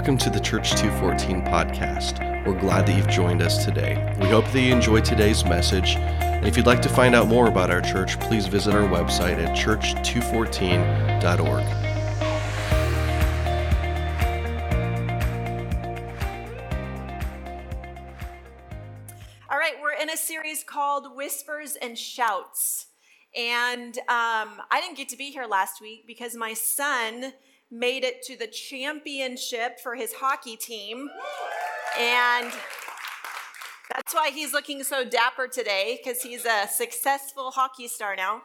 Welcome to the Church 214 podcast. We're glad that you've joined us today. We hope that you enjoyed today's message. And if you'd like to find out more about our church, please visit our website at church214.org. All right, we're in a series called Whispers and Shouts. And um, I didn't get to be here last week because my son made it to the championship for his hockey team. And that's why he's looking so dapper today, because he's a successful hockey star now.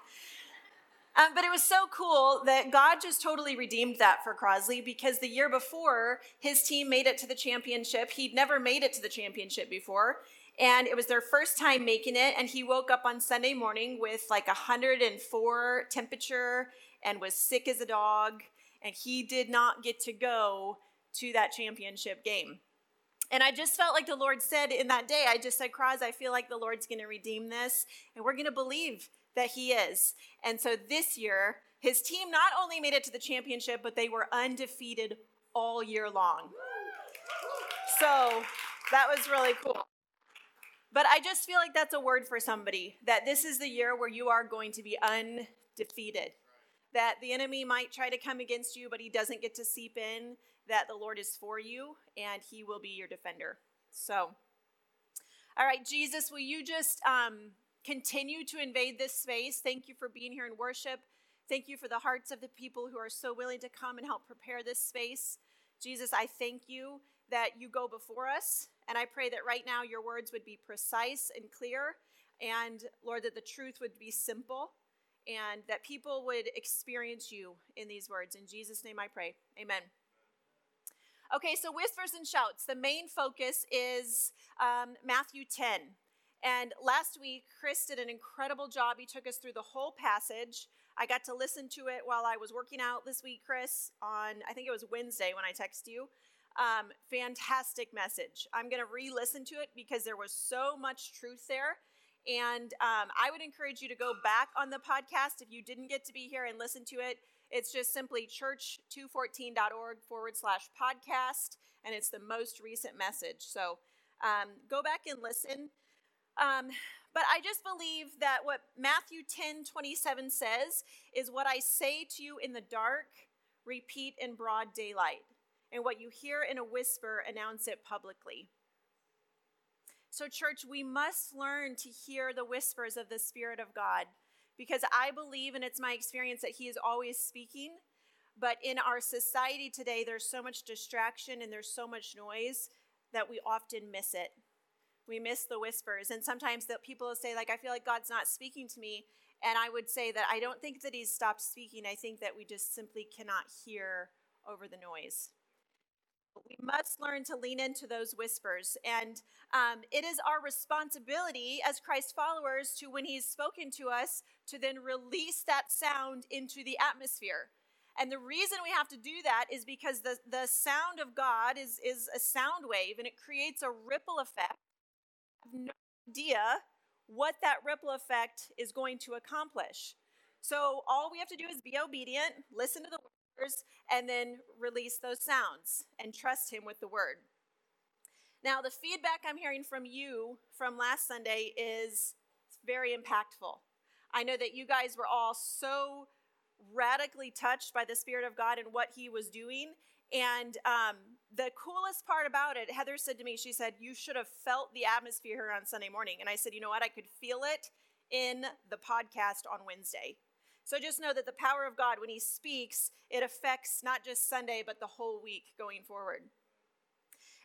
Um, but it was so cool that God just totally redeemed that for Crosley because the year before, his team made it to the championship. He'd never made it to the championship before. And it was their first time making it. And he woke up on Sunday morning with like 104 temperature and was sick as a dog and he did not get to go to that championship game. And I just felt like the Lord said in that day, I just said, Cross, I feel like the Lord's going to redeem this, and we're going to believe that He is. And so this year, his team not only made it to the championship, but they were undefeated all year long. So that was really cool. But I just feel like that's a word for somebody that this is the year where you are going to be undefeated that the enemy might try to come against you, but he doesn't get to seep in, that the Lord is for you and he will be your defender. So, all right, Jesus, will you just um, continue to invade this space? Thank you for being here in worship. Thank you for the hearts of the people who are so willing to come and help prepare this space. Jesus, I thank you that you go before us. And I pray that right now your words would be precise and clear. And Lord, that the truth would be simple and that people would experience you in these words. In Jesus' name I pray. Amen. Okay, so whispers and shouts. The main focus is um, Matthew 10. And last week, Chris did an incredible job. He took us through the whole passage. I got to listen to it while I was working out this week, Chris, on I think it was Wednesday when I texted you. Um, fantastic message. I'm going to re listen to it because there was so much truth there and um, I would encourage you to go back on the podcast if you didn't get to be here and listen to it. It's just simply church214.org forward slash podcast, and it's the most recent message. So um, go back and listen. Um, but I just believe that what Matthew 10 27 says is what I say to you in the dark, repeat in broad daylight. And what you hear in a whisper, announce it publicly. So, church, we must learn to hear the whispers of the Spirit of God because I believe, and it's my experience, that He is always speaking. But in our society today, there's so much distraction and there's so much noise that we often miss it. We miss the whispers. And sometimes that people will say, like, I feel like God's not speaking to me. And I would say that I don't think that He's stopped speaking. I think that we just simply cannot hear over the noise we must learn to lean into those whispers. And um, it is our responsibility as Christ followers to, when He's spoken to us, to then release that sound into the atmosphere. And the reason we have to do that is because the, the sound of God is, is a sound wave and it creates a ripple effect. I have no idea what that ripple effect is going to accomplish. So all we have to do is be obedient, listen to the and then release those sounds and trust Him with the word. Now, the feedback I'm hearing from you from last Sunday is very impactful. I know that you guys were all so radically touched by the Spirit of God and what He was doing. And um, the coolest part about it, Heather said to me, she said, You should have felt the atmosphere here on Sunday morning. And I said, You know what? I could feel it in the podcast on Wednesday. So just know that the power of God, when He speaks, it affects not just Sunday, but the whole week going forward.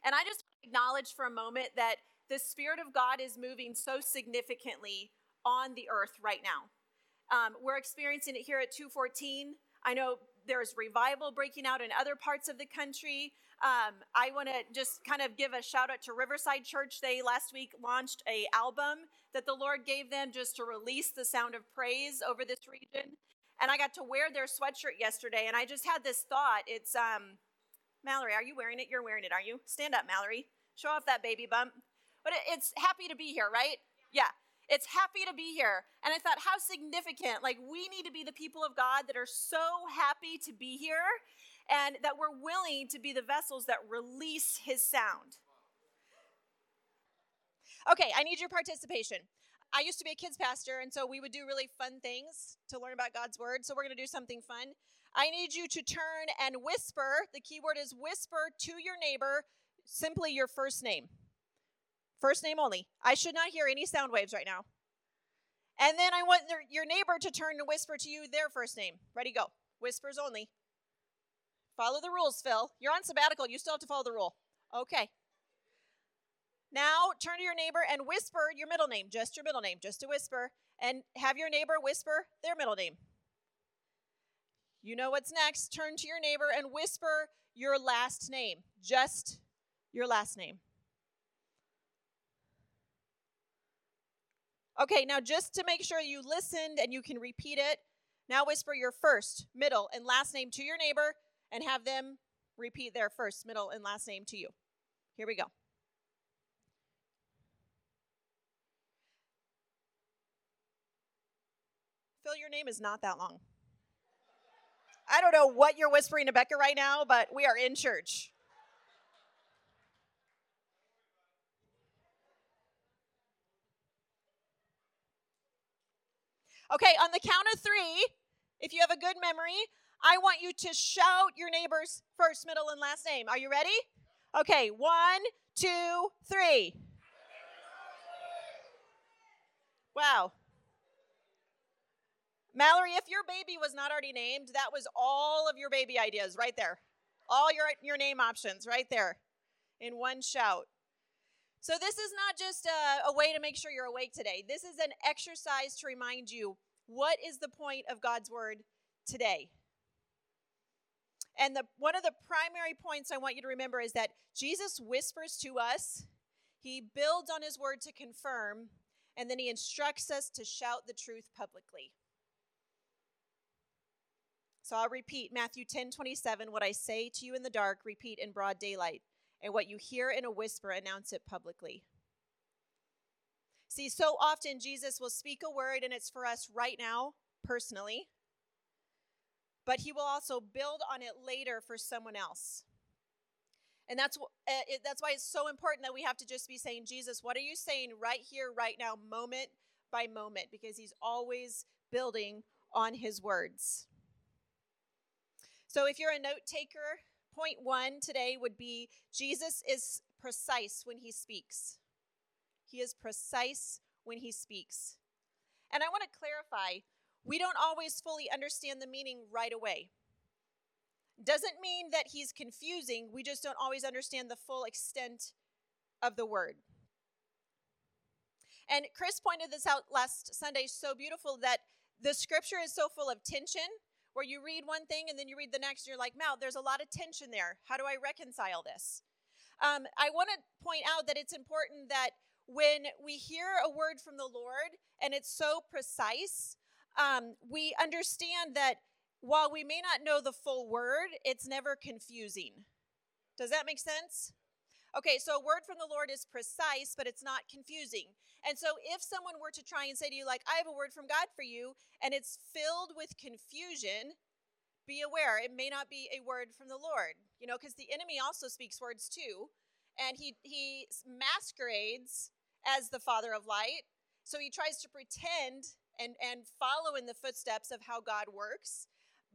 And I just acknowledge for a moment that the Spirit of God is moving so significantly on the earth right now. Um, we're experiencing it here at 214. I know there's revival breaking out in other parts of the country. Um, I want to just kind of give a shout out to Riverside Church. They last week launched a album that the Lord gave them just to release the sound of praise over this region. And I got to wear their sweatshirt yesterday, and I just had this thought. It's um, Mallory, are you wearing it? You're wearing it, are you? Stand up, Mallory. Show off that baby bump. But it's happy to be here, right? Yeah. It's happy to be here. And I thought, how significant. Like, we need to be the people of God that are so happy to be here and that we're willing to be the vessels that release his sound. Okay, I need your participation. I used to be a kids pastor, and so we would do really fun things to learn about God's word. So we're going to do something fun. I need you to turn and whisper. The key word is whisper to your neighbor simply your first name. First name only. I should not hear any sound waves right now. And then I want your neighbor to turn and whisper to you their first name. Ready, go. Whispers only. Follow the rules, Phil. You're on sabbatical. You still have to follow the rule. Okay. Now turn to your neighbor and whisper your middle name, just your middle name, just a whisper, and have your neighbor whisper their middle name. You know what's next. Turn to your neighbor and whisper your last name, just your last name. Okay, now just to make sure you listened and you can repeat it, now whisper your first, middle, and last name to your neighbor and have them repeat their first, middle, and last name to you. Here we go. Phil, your name is not that long. I don't know what you're whispering to Becca right now, but we are in church. Okay, on the count of three, if you have a good memory, I want you to shout your neighbor's first, middle, and last name. Are you ready? Okay, one, two, three. Wow. Mallory, if your baby was not already named, that was all of your baby ideas right there. All your, your name options right there in one shout. So, this is not just a, a, way to make sure you're awake today. This is an exercise to remind you what is the point of God's word today. And the, one of the primary points I want you to remember is that Jesus whispers to us, he builds on his word to confirm, and then he instructs us to shout the truth publicly. So I'll repeat Matthew 10 27. What I say to you in the dark, repeat in broad daylight. And what you hear in a whisper, announce it publicly. See, so often Jesus will speak a word and it's for us right now, personally, but he will also build on it later for someone else. And that's, uh, it, that's why it's so important that we have to just be saying, Jesus, what are you saying right here, right now, moment by moment? Because he's always building on his words. So if you're a note taker, point one today would be Jesus is precise when he speaks. He is precise when he speaks. And I want to clarify we don't always fully understand the meaning right away. Doesn't mean that he's confusing, we just don't always understand the full extent of the word. And Chris pointed this out last Sunday so beautiful that the scripture is so full of tension where you read one thing and then you read the next, and you're like, "Wow, there's a lot of tension there. How do I reconcile this?" Um, I want to point out that it's important that when we hear a word from the Lord and it's so precise, um, we understand that while we may not know the full word, it's never confusing. Does that make sense? Okay, so a word from the Lord is precise, but it's not confusing. And so if someone were to try and say to you, like, I have a word from God for you, and it's filled with confusion, be aware it may not be a word from the Lord. You know, because the enemy also speaks words too, and he he masquerades as the father of light. So he tries to pretend and and follow in the footsteps of how God works,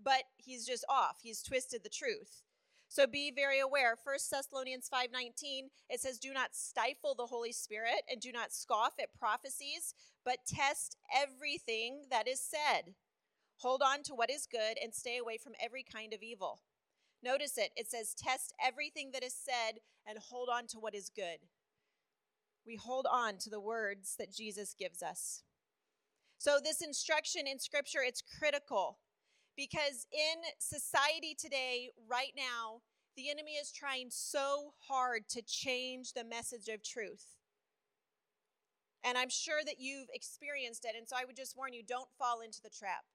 but he's just off. He's twisted the truth. So be very aware. First Thessalonians 5:19 it says do not stifle the Holy Spirit and do not scoff at prophecies, but test everything that is said. Hold on to what is good and stay away from every kind of evil. Notice it. It says test everything that is said and hold on to what is good. We hold on to the words that Jesus gives us. So this instruction in scripture it's critical. Because in society today, right now, the enemy is trying so hard to change the message of truth. And I'm sure that you've experienced it. And so I would just warn you don't fall into the trap.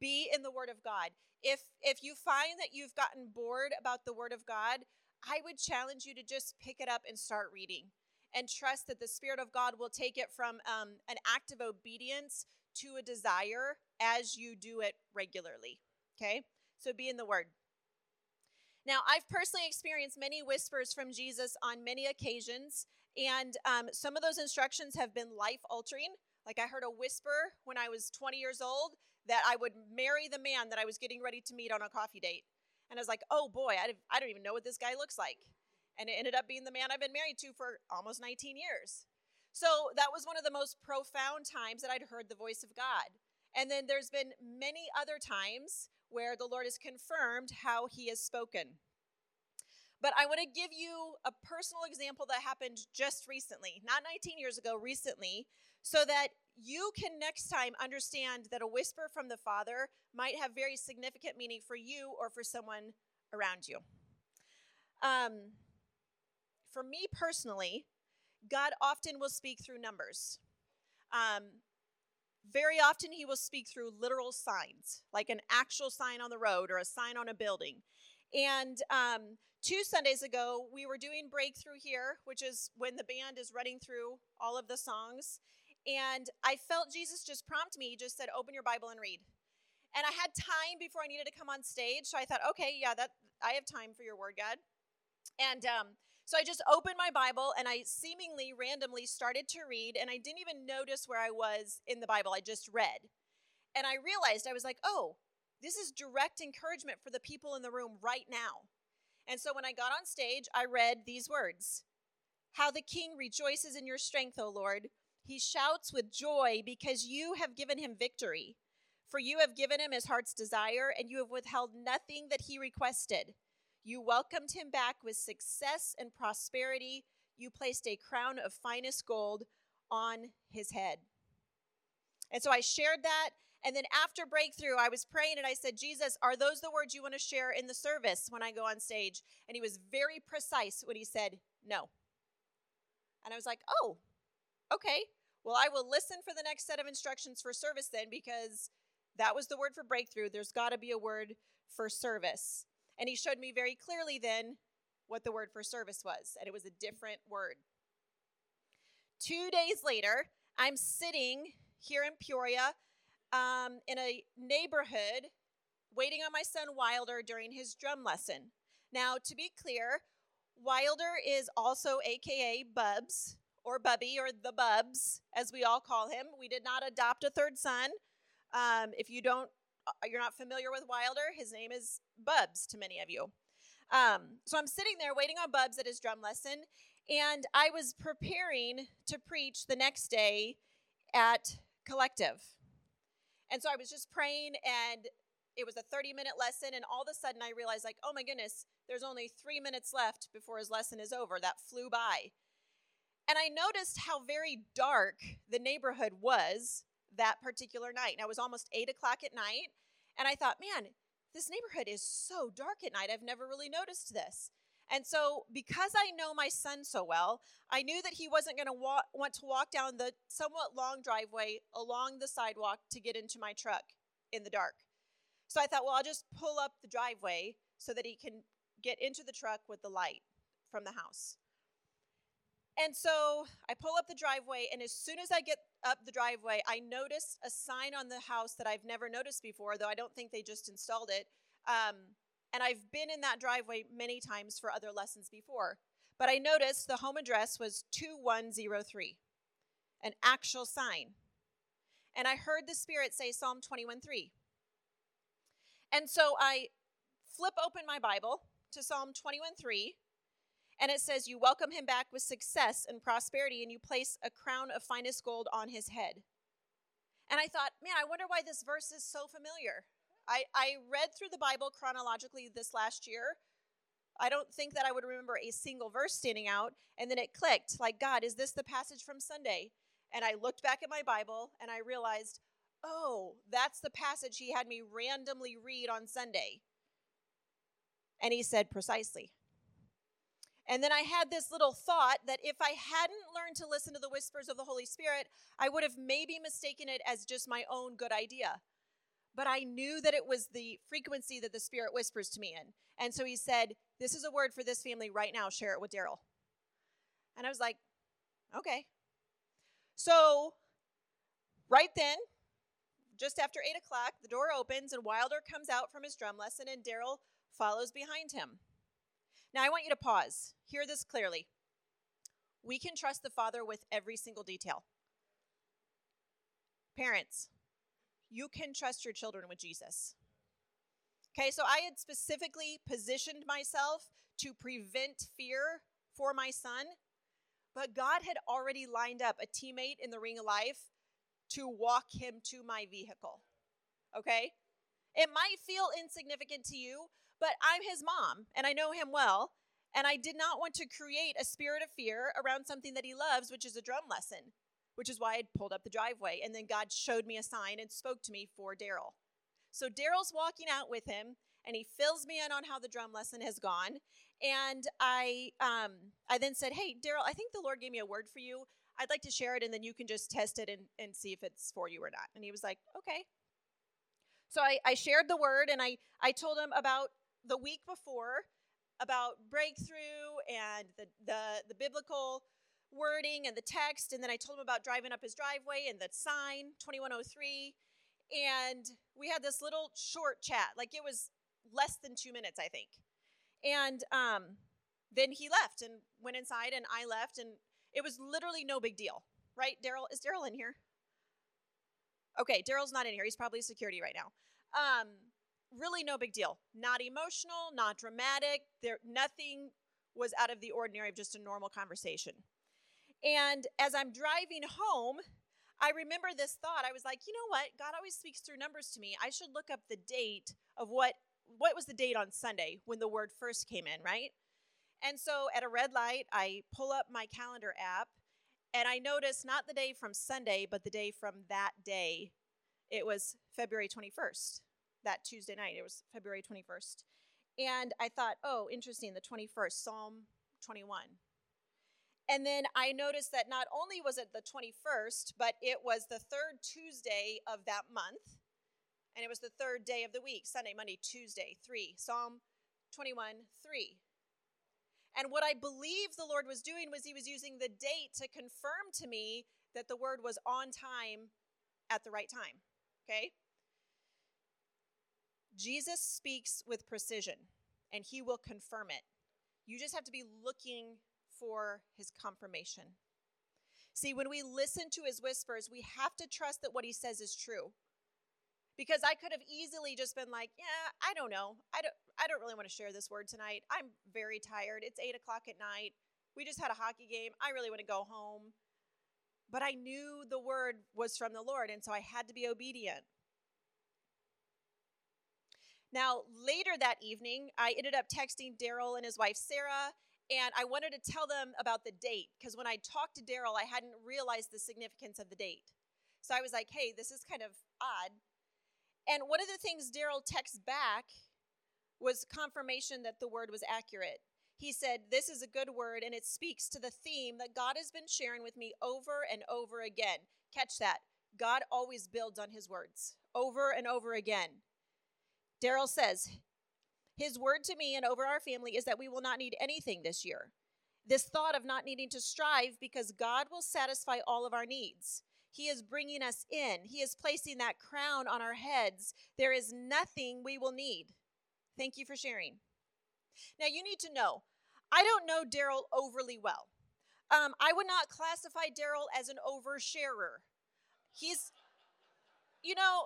Be in the Word of God. If, if you find that you've gotten bored about the Word of God, I would challenge you to just pick it up and start reading and trust that the Spirit of God will take it from um, an act of obedience to a desire as you do it regularly. Okay? So be in the Word. Now, I've personally experienced many whispers from Jesus on many occasions, and um, some of those instructions have been life altering. Like I heard a whisper when I was 20 years old that I would marry the man that I was getting ready to meet on a coffee date. And I was like, oh boy, I, I don't even know what this guy looks like. And it ended up being the man I've been married to for almost 19 years. So that was one of the most profound times that I'd heard the voice of God. And then there's been many other times where the Lord has confirmed how he has spoken. But I want to give you a personal example that happened just recently, not 19 years ago, recently, so that you can next time understand that a whisper from the Father might have very significant meaning for you or for someone around you. Um, for me personally, God often will speak through numbers. Um, very often, he will speak through literal signs, like an actual sign on the road or a sign on a building. And um, two Sundays ago, we were doing Breakthrough here, which is when the band is running through all of the songs. And I felt Jesus just prompt me, he just said, Open your Bible and read. And I had time before I needed to come on stage. So I thought, okay, yeah, that I have time for your word, God. And um, so I just opened my Bible and I seemingly randomly started to read, and I didn't even notice where I was in the Bible. I just read. And I realized, I was like, oh, this is direct encouragement for the people in the room right now. And so when I got on stage, I read these words How the king rejoices in your strength, O Lord. He shouts with joy because you have given him victory. For you have given him his heart's desire, and you have withheld nothing that he requested. You welcomed him back with success and prosperity. You placed a crown of finest gold on his head. And so I shared that. And then after breakthrough, I was praying and I said, Jesus, are those the words you want to share in the service when I go on stage? And he was very precise when he said, no. And I was like, oh, okay. Well, I will listen for the next set of instructions for service then because that was the word for breakthrough. There's got to be a word for service. And he showed me very clearly then what the word for service was, and it was a different word. Two days later, I'm sitting here in Peoria um, in a neighborhood waiting on my son Wilder during his drum lesson. Now, to be clear, Wilder is also AKA Bubs or Bubby or the Bubs, as we all call him. We did not adopt a third son. Um, if you don't uh, you're not familiar with Wilder, his name is Bubs to many of you. Um, so I'm sitting there waiting on Bubs at his drum lesson, and I was preparing to preach the next day at Collective. And so I was just praying, and it was a 30 minute lesson, and all of a sudden I realized, like, oh my goodness, there's only three minutes left before his lesson is over. That flew by. And I noticed how very dark the neighborhood was that particular night. Now it was almost eight o'clock at night, and I thought, man, this neighborhood is so dark at night. I've never really noticed this. And so, because I know my son so well, I knew that he wasn't going to wa- want to walk down the somewhat long driveway along the sidewalk to get into my truck in the dark. So I thought, well, I'll just pull up the driveway so that he can get into the truck with the light from the house. And so I pull up the driveway, and as soon as I get up the driveway, I noticed a sign on the house that I've never noticed before, though I don't think they just installed it. Um, and I've been in that driveway many times for other lessons before. But I noticed the home address was 2103, an actual sign. And I heard the Spirit say Psalm 21:3. And so I flip open my Bible to Psalm 21:3 and it says, You welcome him back with success and prosperity, and you place a crown of finest gold on his head. And I thought, man, I wonder why this verse is so familiar. I, I read through the Bible chronologically this last year. I don't think that I would remember a single verse standing out. And then it clicked like, God, is this the passage from Sunday? And I looked back at my Bible and I realized, oh, that's the passage he had me randomly read on Sunday. And he said, precisely. And then I had this little thought that if I hadn't learned to listen to the whispers of the Holy Spirit, I would have maybe mistaken it as just my own good idea. But I knew that it was the frequency that the Spirit whispers to me in. And so he said, This is a word for this family right now. Share it with Daryl. And I was like, Okay. So, right then, just after eight o'clock, the door opens and Wilder comes out from his drum lesson, and Daryl follows behind him. Now, I want you to pause. Hear this clearly. We can trust the Father with every single detail. Parents, you can trust your children with Jesus. Okay, so I had specifically positioned myself to prevent fear for my son, but God had already lined up a teammate in the ring of life to walk him to my vehicle. Okay? It might feel insignificant to you, but I'm his mom and I know him well, and I did not want to create a spirit of fear around something that he loves, which is a drum lesson, which is why I pulled up the driveway. And then God showed me a sign and spoke to me for Daryl. So Daryl's walking out with him, and he fills me in on how the drum lesson has gone. And I, um, I then said, "Hey, Daryl, I think the Lord gave me a word for you. I'd like to share it, and then you can just test it and, and see if it's for you or not." And he was like, "Okay." So I, I shared the word, and I, I told him about the week before about breakthrough and the, the, the biblical wording and the text. And then I told him about driving up his driveway and the sign, 2103. And we had this little short chat. Like it was less than two minutes, I think. And um, then he left and went inside, and I left. And it was literally no big deal, right? Daryl, is Daryl in here? Okay, Daryl's not in here. He's probably security right now. Um, really no big deal. Not emotional, not dramatic. There nothing was out of the ordinary of just a normal conversation. And as I'm driving home, I remember this thought. I was like, you know what? God always speaks through numbers to me. I should look up the date of what what was the date on Sunday when the word first came in, right? And so at a red light, I pull up my calendar app and I notice not the day from Sunday, but the day from that day. It was February 21st that Tuesday night. It was February 21st. And I thought, oh, interesting, the 21st, Psalm 21. And then I noticed that not only was it the 21st, but it was the third Tuesday of that month. And it was the third day of the week Sunday, Monday, Tuesday, 3. Psalm 21, 3. And what I believe the Lord was doing was he was using the date to confirm to me that the word was on time at the right time. Okay? Jesus speaks with precision and he will confirm it. You just have to be looking for his confirmation. See, when we listen to his whispers, we have to trust that what he says is true. Because I could have easily just been like, yeah, I don't know. I don't, I don't really want to share this word tonight. I'm very tired. It's eight o'clock at night. We just had a hockey game. I really want to go home. But I knew the word was from the Lord, and so I had to be obedient. Now, later that evening, I ended up texting Daryl and his wife Sarah, and I wanted to tell them about the date because when I talked to Daryl, I hadn't realized the significance of the date. So I was like, hey, this is kind of odd. And one of the things Daryl texts back was confirmation that the word was accurate. He said, This is a good word, and it speaks to the theme that God has been sharing with me over and over again. Catch that. God always builds on his words over and over again. Daryl says, His word to me and over our family is that we will not need anything this year. This thought of not needing to strive because God will satisfy all of our needs. He is bringing us in, He is placing that crown on our heads. There is nothing we will need. Thank you for sharing. Now, you need to know, I don't know Daryl overly well. Um, I would not classify Daryl as an oversharer. He's, you know,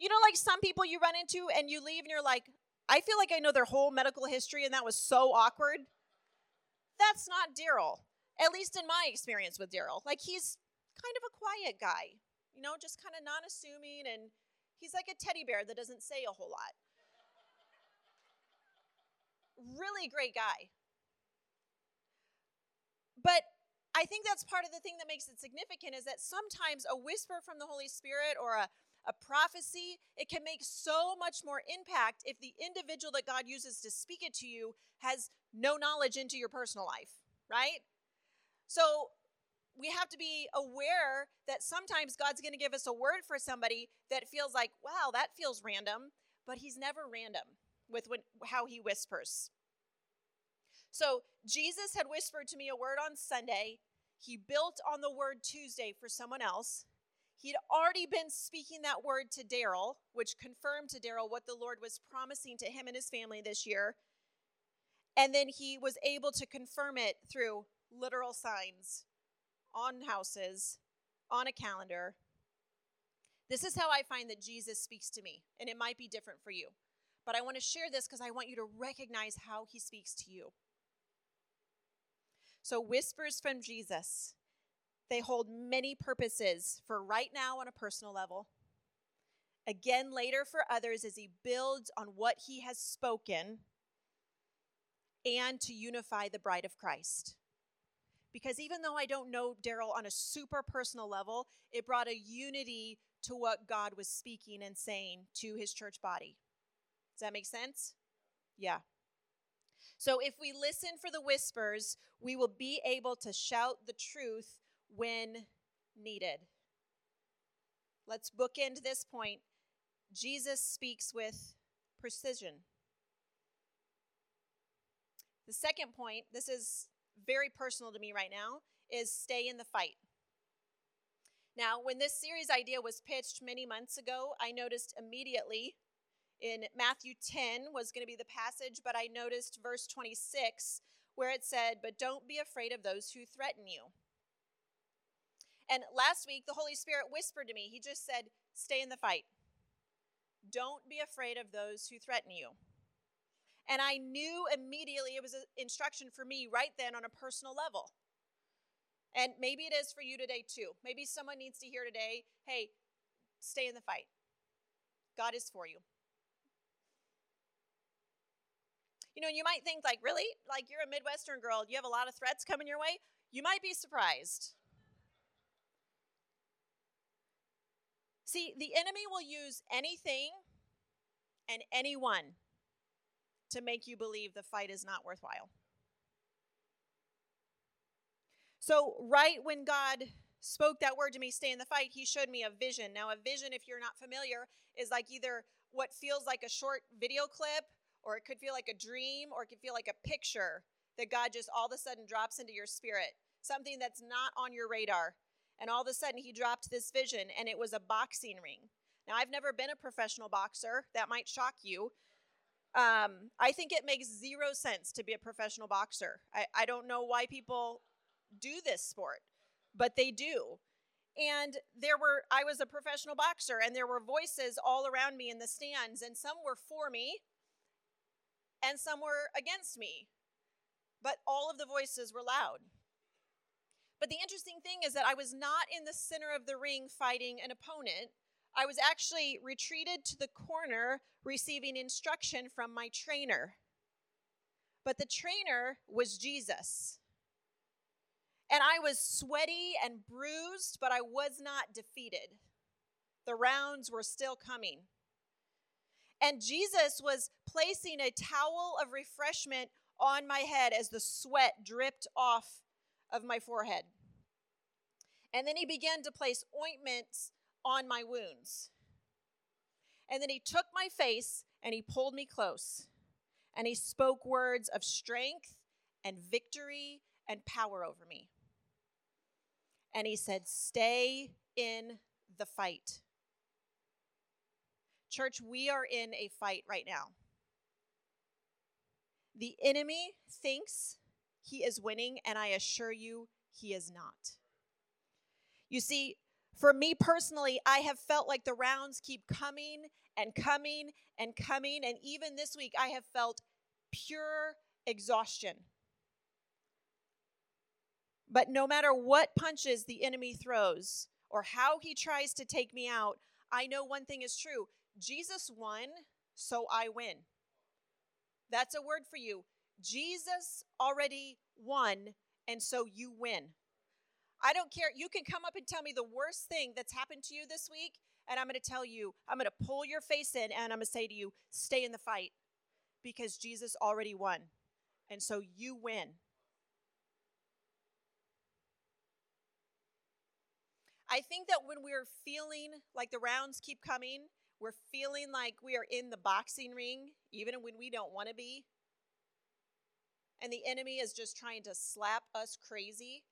you know, like some people you run into and you leave and you're like, I feel like I know their whole medical history and that was so awkward. That's not Daryl, at least in my experience with Daryl. Like he's kind of a quiet guy, you know, just kind of non assuming and he's like a teddy bear that doesn't say a whole lot. Really great guy. But I think that's part of the thing that makes it significant is that sometimes a whisper from the Holy Spirit or a a prophecy, it can make so much more impact if the individual that God uses to speak it to you has no knowledge into your personal life, right? So we have to be aware that sometimes God's going to give us a word for somebody that feels like, wow, that feels random, but He's never random with when, how He whispers. So Jesus had whispered to me a word on Sunday. He built on the word Tuesday for someone else. He'd already been speaking that word to Daryl, which confirmed to Daryl what the Lord was promising to him and his family this year. And then he was able to confirm it through literal signs on houses, on a calendar. This is how I find that Jesus speaks to me, and it might be different for you. But I want to share this because I want you to recognize how he speaks to you. So, whispers from Jesus, they hold many purposes for right now on a personal level. Again, later for others as he builds on what he has spoken and to unify the bride of Christ. Because even though I don't know Daryl on a super personal level, it brought a unity to what God was speaking and saying to his church body. Does that make sense? Yeah. So if we listen for the whispers, we will be able to shout the truth when needed. Let's bookend this point. Jesus speaks with precision. The second point, this is very personal to me right now, is stay in the fight. Now, when this series idea was pitched many months ago, I noticed immediately in Matthew 10 was going to be the passage, but I noticed verse 26 where it said, But don't be afraid of those who threaten you. And last week, the Holy Spirit whispered to me, He just said, Stay in the fight. Don't be afraid of those who threaten you. And I knew immediately it was an instruction for me right then on a personal level. And maybe it is for you today too. Maybe someone needs to hear today hey, stay in the fight. God is for you. You know, you might think, like, really? Like, you're a Midwestern girl, you have a lot of threats coming your way? You might be surprised. See, the enemy will use anything and anyone to make you believe the fight is not worthwhile. So, right when God spoke that word to me, stay in the fight, he showed me a vision. Now, a vision, if you're not familiar, is like either what feels like a short video clip, or it could feel like a dream, or it could feel like a picture that God just all of a sudden drops into your spirit, something that's not on your radar. And all of a sudden, he dropped this vision, and it was a boxing ring. Now, I've never been a professional boxer. That might shock you. Um, I think it makes zero sense to be a professional boxer. I, I don't know why people do this sport, but they do. And there were, I was a professional boxer, and there were voices all around me in the stands, and some were for me, and some were against me. But all of the voices were loud. But the interesting thing is that I was not in the center of the ring fighting an opponent. I was actually retreated to the corner receiving instruction from my trainer. But the trainer was Jesus. And I was sweaty and bruised, but I was not defeated. The rounds were still coming. And Jesus was placing a towel of refreshment on my head as the sweat dripped off of my forehead. And then he began to place ointments on my wounds. And then he took my face and he pulled me close. And he spoke words of strength and victory and power over me and he said, Stay in the fight. Church, we are in a fight right now. The enemy thinks he is winning, and I assure you, he is not. You see, for me personally, I have felt like the rounds keep coming and coming and coming. And even this week, I have felt pure exhaustion. But no matter what punches the enemy throws or how he tries to take me out, I know one thing is true Jesus won, so I win. That's a word for you. Jesus already won, and so you win. I don't care. You can come up and tell me the worst thing that's happened to you this week, and I'm going to tell you, I'm going to pull your face in, and I'm going to say to you, stay in the fight because Jesus already won. And so you win. I think that when we're feeling like the rounds keep coming, we're feeling like we are in the boxing ring, even when we don't want to be, and the enemy is just trying to slap us crazy,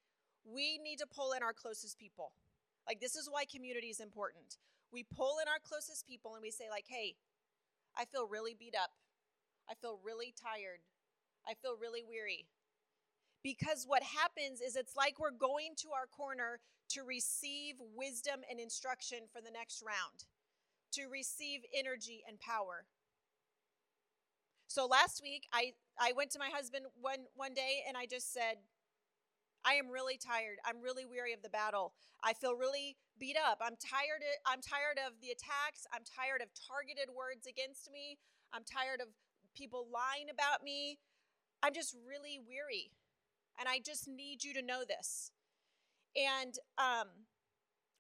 we need to pull in our closest people. Like, this is why community is important. We pull in our closest people and we say, like, hey, I feel really beat up. I feel really tired. I feel really weary. Because what happens is it's like we're going to our corner to receive wisdom and instruction for the next round, to receive energy and power. So last week, I, I went to my husband one, one day and I just said, I am really tired. I'm really weary of the battle. I feel really beat up. I'm tired I'm tired of the attacks. I'm tired of targeted words against me. I'm tired of people lying about me. I'm just really weary. And I just need you to know this. And um,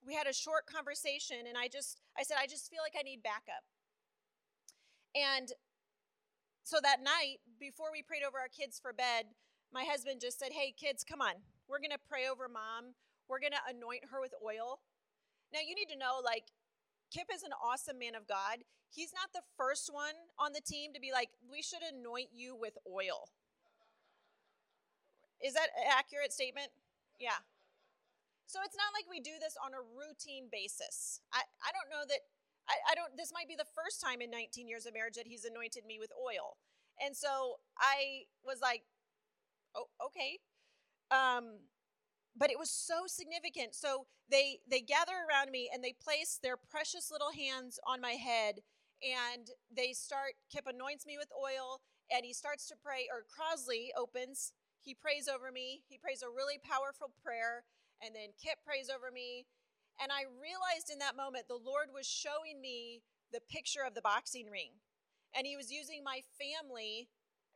we had a short conversation and I just I said I just feel like I need backup. And so that night before we prayed over our kids for bed, my husband just said, Hey, kids, come on. We're going to pray over mom. We're going to anoint her with oil. Now, you need to know, like, Kip is an awesome man of God. He's not the first one on the team to be like, we should anoint you with oil. Is that an accurate statement? Yeah. So it's not like we do this on a routine basis. I, I don't know that, I, I don't, this might be the first time in 19 years of marriage that he's anointed me with oil. And so I was like, oh, okay. Um, but it was so significant. So they they gather around me and they place their precious little hands on my head and they start Kip anoints me with oil and he starts to pray or Crosley opens, he prays over me. He prays a really powerful prayer and then Kip prays over me and I realized in that moment the Lord was showing me the picture of the boxing ring. And he was using my family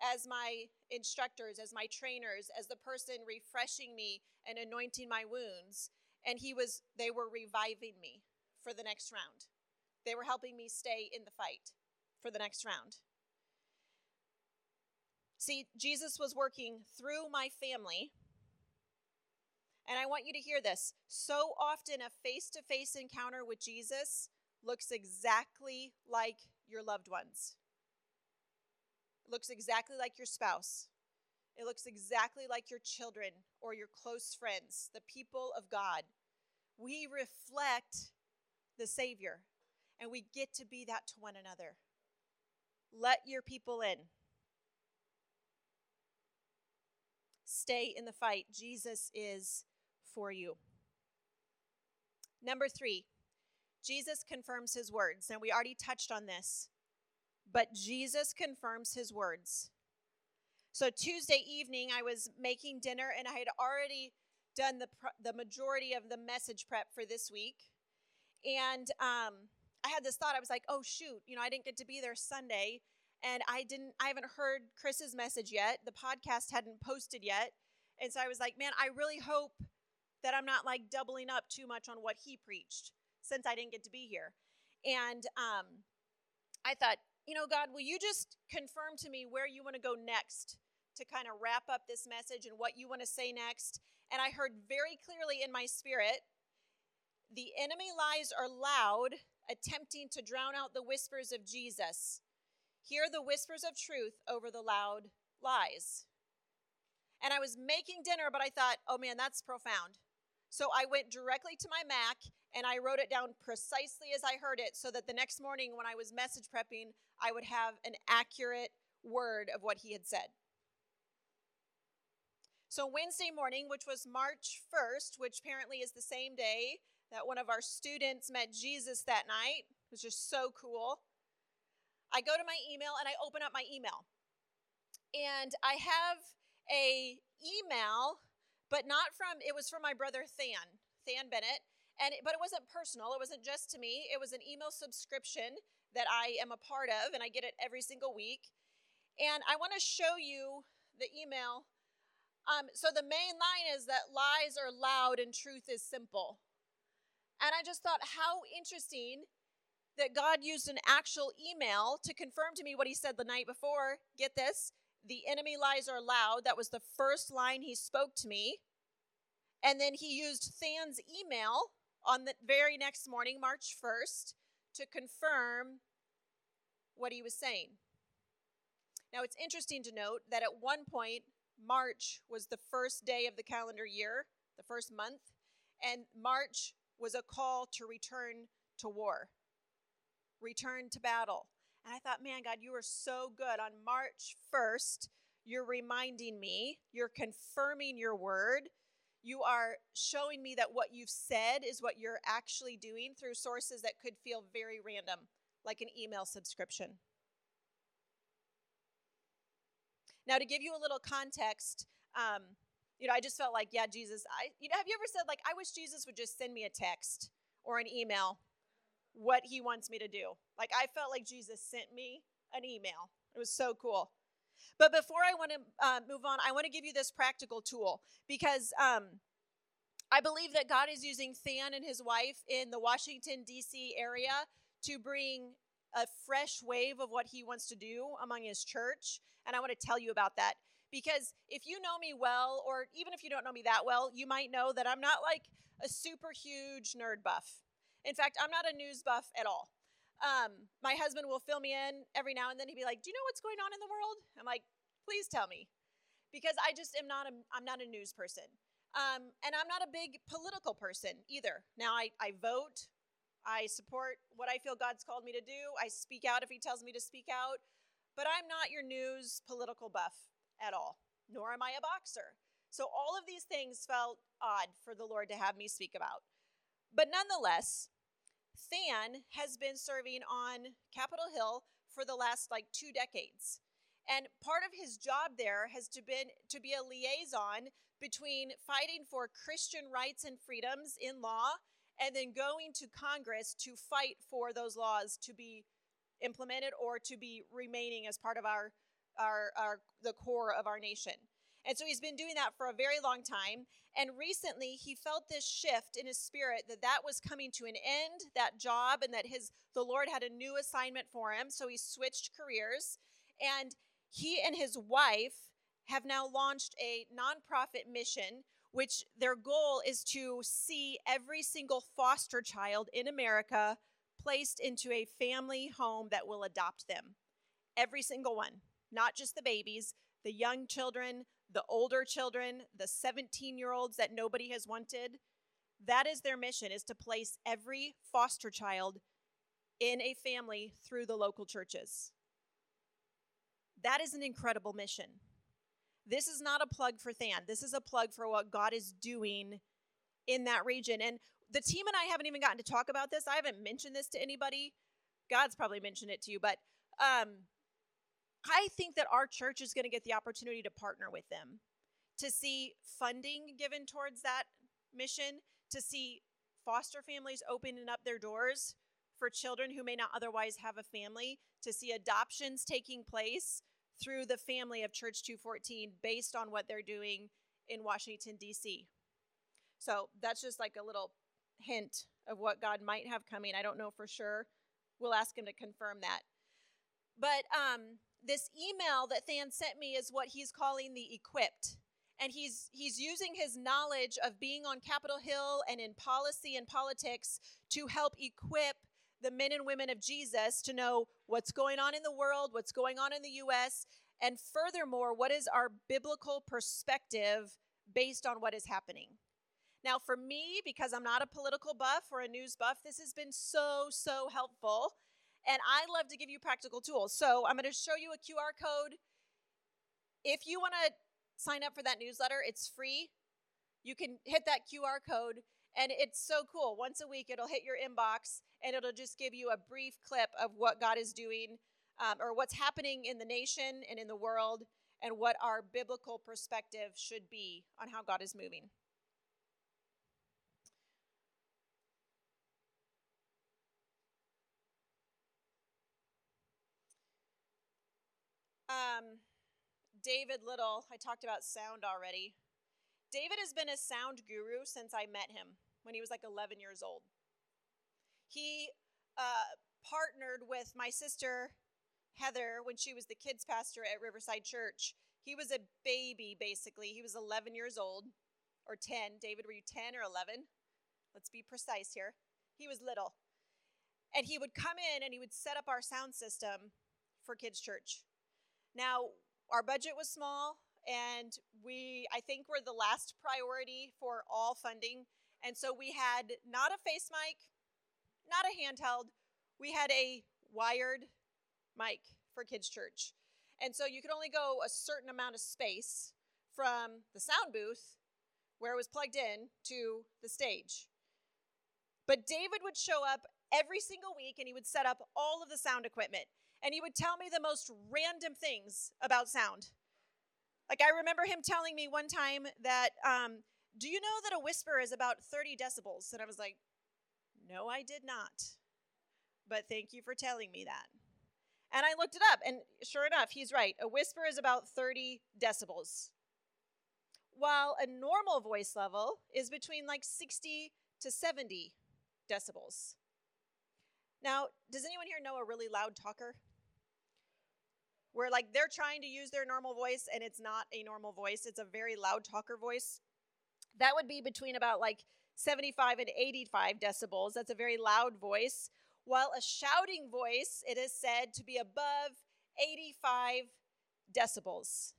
as my instructors, as my trainers, as the person refreshing me and anointing my wounds. And he was, they were reviving me for the next round. They were helping me stay in the fight for the next round. See, Jesus was working through my family. And I want you to hear this. So often, a face to face encounter with Jesus looks exactly like your loved ones. It looks exactly like your spouse. It looks exactly like your children or your close friends, the people of God. We reflect the Savior, and we get to be that to one another. Let your people in. Stay in the fight. Jesus is for you. Number three, Jesus confirms his words. And we already touched on this. But Jesus confirms his words. So Tuesday evening, I was making dinner and I had already done the, the majority of the message prep for this week. And um, I had this thought I was like, oh, shoot, you know, I didn't get to be there Sunday. And I didn't, I haven't heard Chris's message yet. The podcast hadn't posted yet. And so I was like, man, I really hope that I'm not like doubling up too much on what he preached since I didn't get to be here. And um, I thought, you know, God, will you just confirm to me where you want to go next to kind of wrap up this message and what you want to say next? And I heard very clearly in my spirit the enemy lies are loud, attempting to drown out the whispers of Jesus. Hear the whispers of truth over the loud lies. And I was making dinner, but I thought, oh man, that's profound. So I went directly to my Mac and I wrote it down precisely as I heard it so that the next morning when I was message prepping, I would have an accurate word of what he had said. So, Wednesday morning, which was March 1st, which apparently is the same day that one of our students met Jesus that night, was just so cool. I go to my email and I open up my email. And I have a email but not from, it was from my brother Than, Than Bennett. And, but it wasn't personal. It wasn't just to me. It was an email subscription that I am a part of, and I get it every single week. And I want to show you the email. Um, so the main line is that lies are loud and truth is simple. And I just thought, how interesting that God used an actual email to confirm to me what he said the night before. Get this the enemy lies are loud. That was the first line he spoke to me. And then he used Than's email on the very next morning, March 1st, to confirm what he was saying. Now, it's interesting to note that at one point, March was the first day of the calendar year, the first month, and March was a call to return to war, return to battle. And I thought, man, God, you are so good. On March 1st, You're reminding me, you're confirming your word. You are showing me that what you've said is what you're actually doing through sources that could feel very random, like an email subscription. Now, to give you a little context, um, you know, I just felt like, yeah, Jesus, I, you know, have you ever said, like, I wish Jesus would just send me a text or an email what he wants me to do? Like, I felt like Jesus sent me an email. It was so cool. But before I want to uh, move on, I want to give you this practical tool because um, I believe that God is using Than and his wife in the Washington, D.C. area to bring a fresh wave of what he wants to do among his church. And I want to tell you about that. Because if you know me well, or even if you don't know me that well, you might know that I'm not like a super huge nerd buff. In fact, I'm not a news buff at all. Um, my husband will fill me in every now and then. He'd be like, "Do you know what's going on in the world?" I'm like, "Please tell me," because I just am not a I'm not a news person, um, and I'm not a big political person either. Now I I vote, I support what I feel God's called me to do. I speak out if He tells me to speak out, but I'm not your news political buff at all. Nor am I a boxer. So all of these things felt odd for the Lord to have me speak about. But nonetheless, Than has been serving on Capitol Hill for the last like two decades. And part of his job there has to been to be a liaison between fighting for Christian rights and freedoms in law and then going to Congress to fight for those laws to be implemented or to be remaining as part of our our, our the core of our nation. And so he's been doing that for a very long time. And recently he felt this shift in his spirit that that was coming to an end, that job, and that his the Lord had a new assignment for him. So he switched careers. And he and his wife have now launched a nonprofit mission, which their goal is to see every single foster child in America placed into a family home that will adopt them. Every single one, not just the babies, the young children, the older children, the 17 year olds that nobody has wanted. That is their mission is to place every foster child in a family through the local churches. That is an incredible mission. This is not a plug for Than. This is a plug for what God is doing in that region. And the team and I haven't even gotten to talk about this. I haven't mentioned this to anybody. God's probably mentioned it to you, but um, I think that our church is going to get the opportunity to partner with them to see funding given towards that mission, to see foster families opening up their doors for children who may not otherwise have a family, to see adoptions taking place through the family of Church 214 based on what they're doing in Washington, D.C. So that's just like a little hint of what God might have coming. I don't know for sure. We'll ask him to confirm that. But um, this email that Than sent me is what he's calling the equipped. And he's he's using his knowledge of being on Capitol Hill and in policy and politics to help equip the men and women of Jesus to know what's going on in the world, what's going on in the US, and furthermore, what is our biblical perspective based on what is happening. Now, for me, because I'm not a political buff or a news buff, this has been so, so helpful and I love to give you practical tools. So I'm going to show you a QR code. If you want to sign up for that newsletter, it's free. You can hit that QR code, and it's so cool. Once a week, it'll hit your inbox, and it'll just give you a brief clip of what God is doing um, or what's happening in the nation and in the world, and what our biblical perspective should be on how God is moving. Um, David Little, I talked about sound already. David has been a sound guru since I met him when he was like 11 years old. He uh, partnered with my sister Heather when she was the kids pastor at Riverside Church. He was a baby, basically. He was 11 years old, or 10. David, were you 10 or 11? Let's be precise here. He was little. And he would come in and he would set up our sound system for kids' church. Now, our budget was small, and we, I think, were the last priority for all funding. And so we had not a face mic, not a handheld, we had a wired mic for Kids Church. And so you could only go a certain amount of space from the sound booth where it was plugged in to the stage. But David would show up every single week and he would set up all of the sound equipment. And he would tell me the most random things about sound. Like I remember him telling me one time that, um, do you know that a whisper is about 30 decibels? And I was like, no, I did not. But thank you for telling me that. And I looked it up, and sure enough, he's right. A whisper is about 30 decibels, while a normal voice level is between like 60 to 70 decibels. Now, does anyone here know a really loud talker? Where like they're trying to use their normal voice and it's not a normal voice, it's a very loud talker voice. That would be between about like 75 and 85 decibels. That's a very loud voice. While a shouting voice, it is said to be above 85 decibels.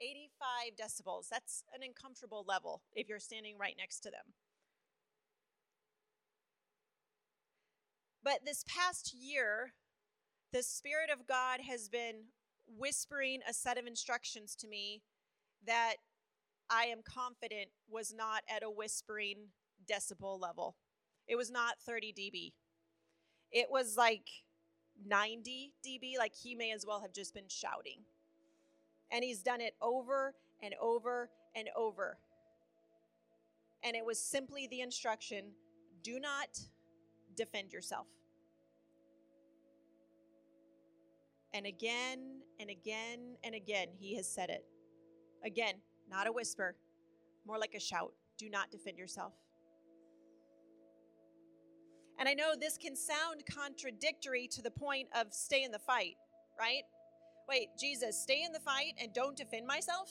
85 decibels. That's an uncomfortable level if you're standing right next to them. But this past year, the Spirit of God has been whispering a set of instructions to me that I am confident was not at a whispering decibel level. It was not 30 dB. It was like 90 dB, like he may as well have just been shouting. And he's done it over and over and over. And it was simply the instruction do not defend yourself. And again and again and again, he has said it. Again, not a whisper, more like a shout. Do not defend yourself. And I know this can sound contradictory to the point of stay in the fight, right? Wait, Jesus, stay in the fight and don't defend myself?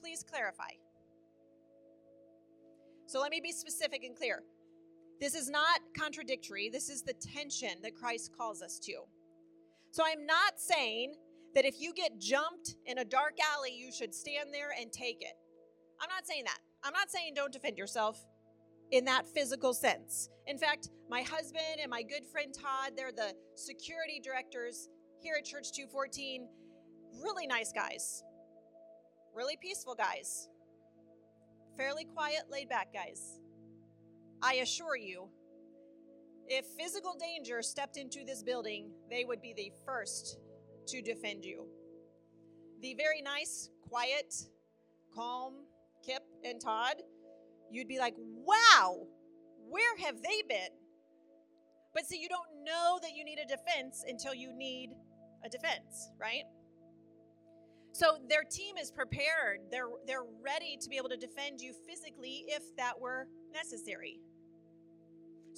Please clarify. So let me be specific and clear. This is not contradictory. This is the tension that Christ calls us to. So I'm not saying that if you get jumped in a dark alley, you should stand there and take it. I'm not saying that. I'm not saying don't defend yourself in that physical sense. In fact, my husband and my good friend Todd, they're the security directors here at Church 214. Really nice guys, really peaceful guys, fairly quiet, laid back guys. I assure you, if physical danger stepped into this building, they would be the first to defend you. The very nice, quiet, calm Kip and Todd, you'd be like, wow, where have they been? But see, you don't know that you need a defense until you need a defense, right? So their team is prepared. They're they're ready to be able to defend you physically if that were necessary.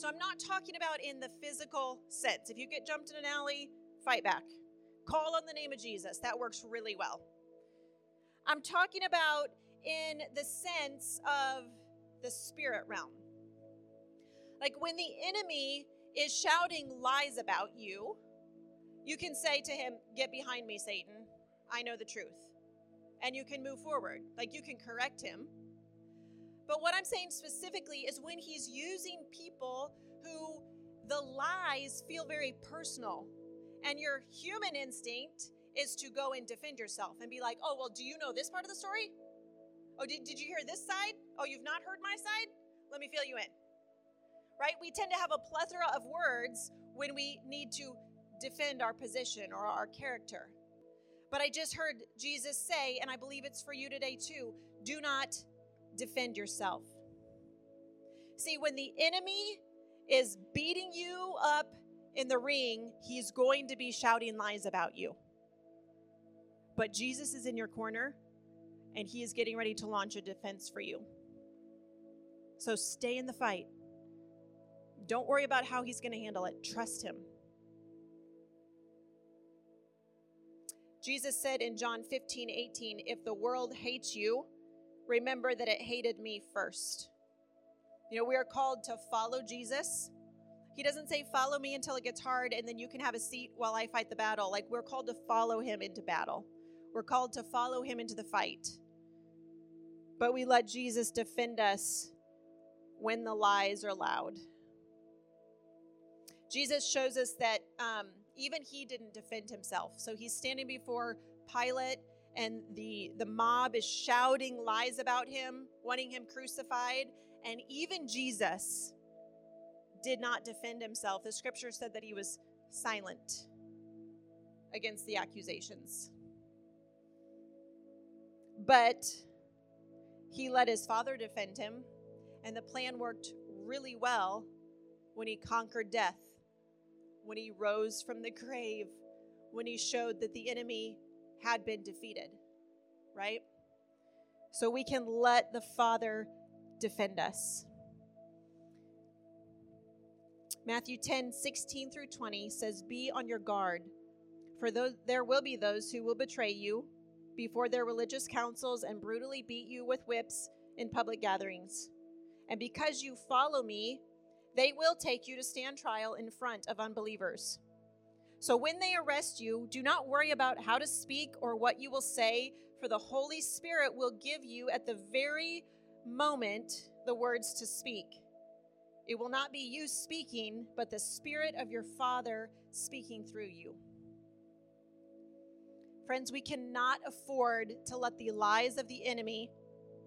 So I'm not talking about in the physical sense. If you get jumped in an alley, fight back. Call on the name of Jesus. That works really well. I'm talking about in the sense of the spirit realm. Like when the enemy is shouting lies about you, you can say to him, Get behind me, Satan. I know the truth. And you can move forward. Like you can correct him. But what I'm saying specifically is when he's using people who the lies feel very personal and your human instinct is to go and defend yourself and be like, oh, well, do you know this part of the story? Oh, did, did you hear this side? Oh, you've not heard my side? Let me fill you in. Right? We tend to have a plethora of words when we need to defend our position or our character. But I just heard Jesus say, and I believe it's for you today too do not defend yourself. See, when the enemy is beating you up in the ring, he's going to be shouting lies about you. But Jesus is in your corner and he is getting ready to launch a defense for you. So stay in the fight. Don't worry about how he's going to handle it. Trust him. Jesus said in John 15, 18, If the world hates you, remember that it hated me first. You know, we are called to follow Jesus he doesn't say, Follow me until it gets hard and then you can have a seat while I fight the battle. Like, we're called to follow him into battle, we're called to follow him into the fight. But we let Jesus defend us when the lies are loud. Jesus shows us that um, even he didn't defend himself. So he's standing before Pilate and the the mob is shouting lies about him, wanting him crucified, and even Jesus did not defend himself. The scripture said that he was silent against the accusations. But he let his father defend him, and the plan worked really well when he conquered death, when he rose from the grave, when he showed that the enemy had been defeated, right? So we can let the Father defend us. Matthew 10, 16 through 20 says, Be on your guard, for there will be those who will betray you before their religious councils and brutally beat you with whips in public gatherings. And because you follow me, they will take you to stand trial in front of unbelievers. So when they arrest you, do not worry about how to speak or what you will say, for the Holy Spirit will give you at the very moment the words to speak. It will not be you speaking, but the Spirit of your Father speaking through you. Friends, we cannot afford to let the lies of the enemy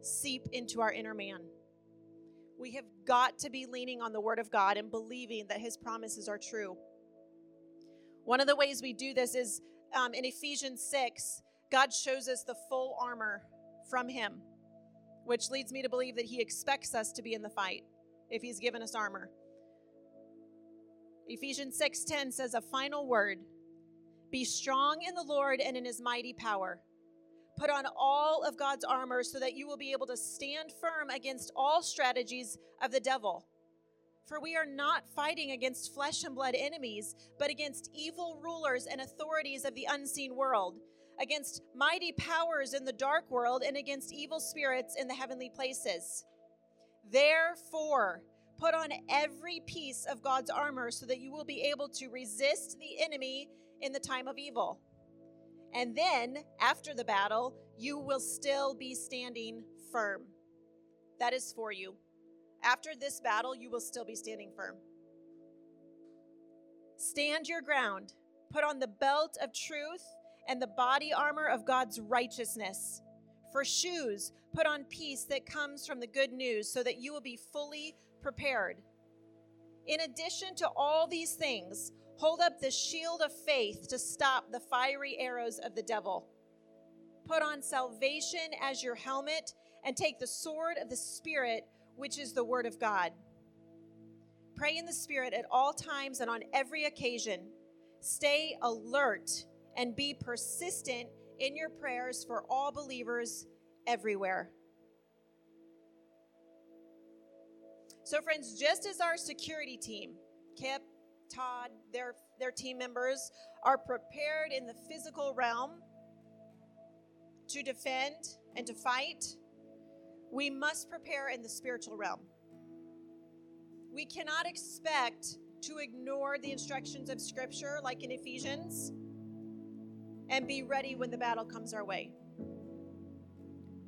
seep into our inner man. We have got to be leaning on the Word of God and believing that His promises are true. One of the ways we do this is um, in Ephesians 6, God shows us the full armor from Him, which leads me to believe that He expects us to be in the fight if He's given us armor. Ephesians 6:10 says a final word. Be strong in the Lord and in his mighty power. Put on all of God's armor so that you will be able to stand firm against all strategies of the devil. For we are not fighting against flesh and blood enemies, but against evil rulers and authorities of the unseen world, against mighty powers in the dark world, and against evil spirits in the heavenly places. Therefore, put on every piece of God's armor so that you will be able to resist the enemy in the time of evil. And then, after the battle, you will still be standing firm. That is for you. After this battle, you will still be standing firm. Stand your ground. Put on the belt of truth and the body armor of God's righteousness. For shoes, put on peace that comes from the good news so that you will be fully prepared. In addition to all these things, hold up the shield of faith to stop the fiery arrows of the devil. Put on salvation as your helmet and take the sword of the Spirit, which is the word of God. Pray in the Spirit at all times and on every occasion. Stay alert and be persistent in your prayers for all believers everywhere. So, friends, just as our security team, Kip, Todd, their, their team members, are prepared in the physical realm to defend and to fight, we must prepare in the spiritual realm. We cannot expect to ignore the instructions of Scripture, like in Ephesians, and be ready when the battle comes our way.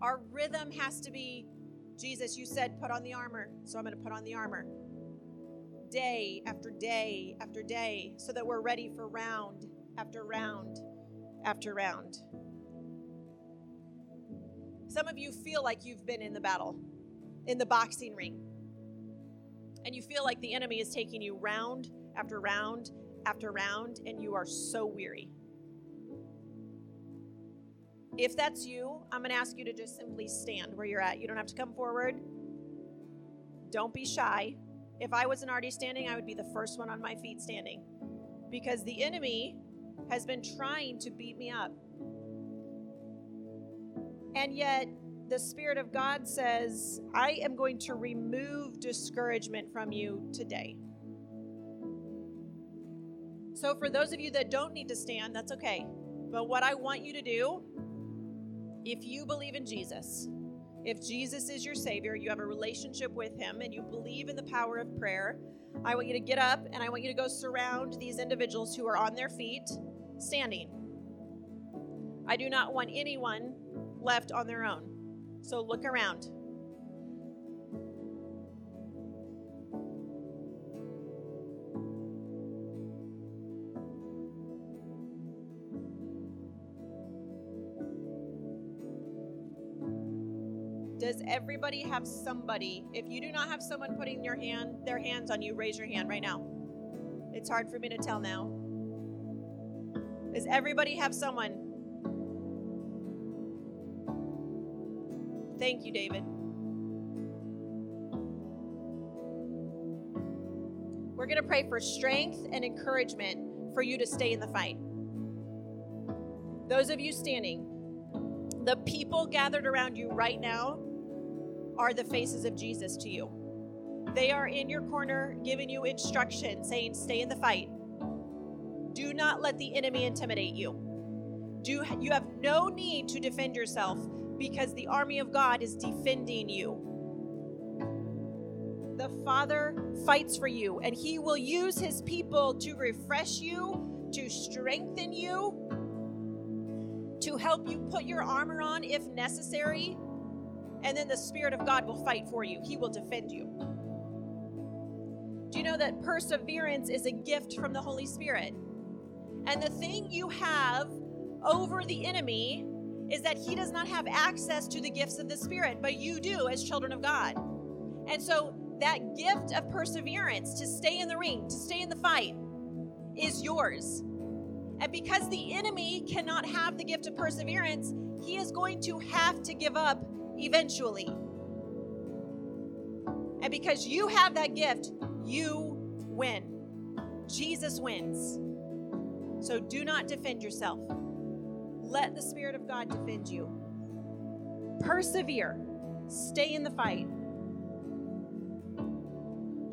Our rhythm has to be Jesus, you said, put on the armor, so I'm going to put on the armor. Day after day after day, so that we're ready for round after round after round. Some of you feel like you've been in the battle, in the boxing ring, and you feel like the enemy is taking you round after round after round, and you are so weary. If that's you, I'm going to ask you to just simply stand where you're at. You don't have to come forward. Don't be shy. If I wasn't already standing, I would be the first one on my feet standing because the enemy has been trying to beat me up. And yet, the Spirit of God says, I am going to remove discouragement from you today. So, for those of you that don't need to stand, that's okay. But what I want you to do if you believe in Jesus, if Jesus is your Savior, you have a relationship with Him, and you believe in the power of prayer, I want you to get up and I want you to go surround these individuals who are on their feet, standing. I do not want anyone left on their own. So look around. Does everybody have somebody? If you do not have someone putting your hand, their hands on you, raise your hand right now. It's hard for me to tell now. Does everybody have someone? Thank you, David. We're going to pray for strength and encouragement for you to stay in the fight. Those of you standing, the people gathered around you right now are the faces of Jesus to you. They are in your corner giving you instruction, saying, Stay in the fight. Do not let the enemy intimidate you. Do, you have no need to defend yourself because the army of God is defending you. The Father fights for you, and He will use His people to refresh you, to strengthen you, to help you put your armor on if necessary. And then the Spirit of God will fight for you, He will defend you. Do you know that perseverance is a gift from the Holy Spirit? And the thing you have over the enemy is that he does not have access to the gifts of the Spirit, but you do as children of God. And so that gift of perseverance to stay in the ring, to stay in the fight, is yours. And because the enemy cannot have the gift of perseverance, he is going to have to give up eventually. And because you have that gift, you win. Jesus wins. So do not defend yourself. Let the Spirit of God defend you. Persevere. Stay in the fight.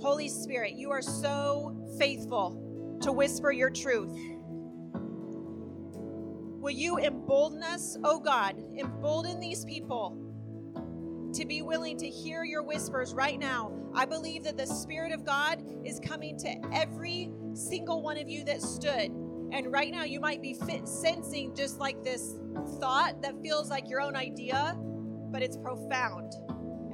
Holy Spirit, you are so faithful to whisper your truth. Will you embolden us, oh God, embolden these people to be willing to hear your whispers right now? I believe that the Spirit of God is coming to every single one of you that stood. And right now, you might be fit, sensing just like this thought that feels like your own idea, but it's profound.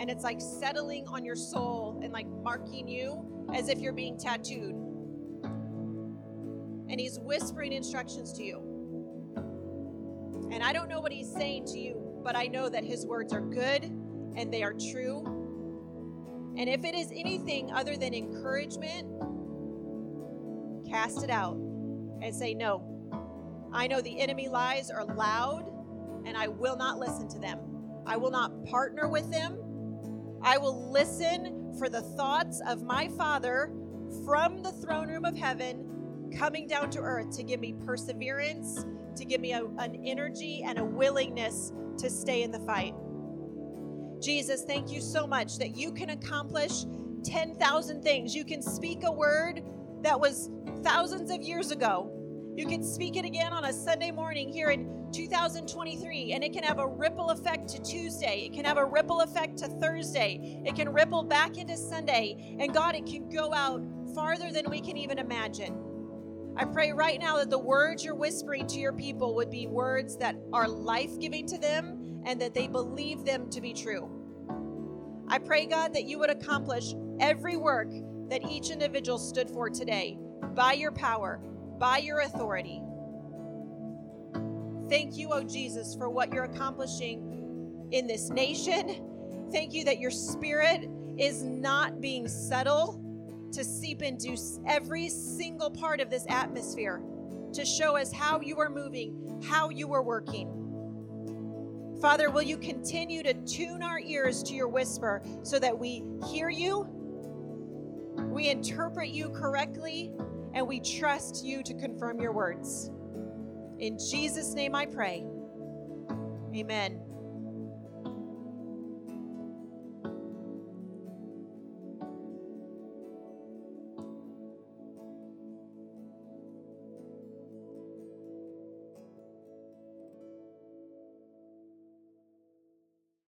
And it's like settling on your soul and like marking you as if you're being tattooed. And He's whispering instructions to you. And I don't know what he's saying to you, but I know that his words are good and they are true. And if it is anything other than encouragement, cast it out and say, No, I know the enemy lies are loud and I will not listen to them. I will not partner with them. I will listen for the thoughts of my Father from the throne room of heaven coming down to earth to give me perseverance to give me a, an energy and a willingness to stay in the fight. Jesus, thank you so much that you can accomplish 10,000 things. You can speak a word that was thousands of years ago. You can speak it again on a Sunday morning here in 2023, and it can have a ripple effect to Tuesday. It can have a ripple effect to Thursday. It can ripple back into Sunday. And God, it can go out farther than we can even imagine. I pray right now that the words you're whispering to your people would be words that are life giving to them and that they believe them to be true. I pray, God, that you would accomplish every work that each individual stood for today by your power, by your authority. Thank you, oh Jesus, for what you're accomplishing in this nation. Thank you that your spirit is not being subtle to seep into every single part of this atmosphere to show us how you are moving, how you are working. Father, will you continue to tune our ears to your whisper so that we hear you, we interpret you correctly, and we trust you to confirm your words? In Jesus' name I pray. Amen.